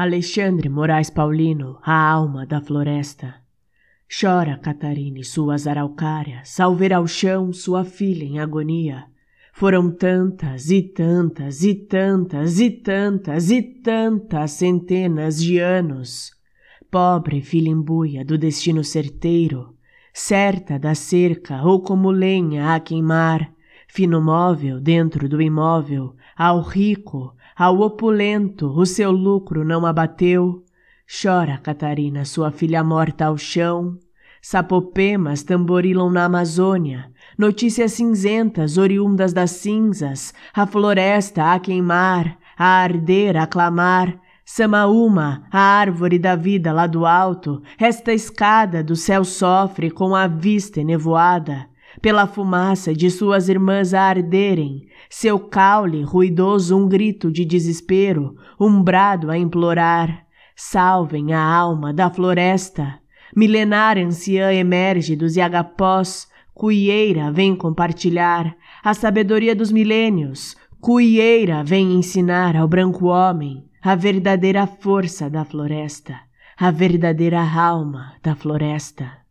Alexandre Moraes Paulino, a alma da floresta. Chora Catarine suas araucárias, ao ver ao chão sua filha em agonia. Foram tantas e tantas e tantas e tantas e tantas centenas de anos. Pobre filha embuia do destino certeiro, certa da cerca ou como lenha a queimar, fino móvel dentro do imóvel, ao rico, ao opulento, o seu lucro não abateu. Chora, Catarina, sua filha morta ao chão. Sapopemas tamborilam na Amazônia, notícias cinzentas oriundas das cinzas, a floresta a queimar, a arder, a clamar. Samaúma, a árvore da vida lá do alto, esta escada do céu sofre com a vista enevoada pela fumaça de suas irmãs a arderem, seu caule ruidoso um grito de desespero, um brado a implorar. Salvem a alma da floresta. Milenar anciã emerge dos iagapós, cuieira vem compartilhar a sabedoria dos milênios, cuieira vem ensinar ao branco homem a verdadeira força da floresta, a verdadeira alma da floresta.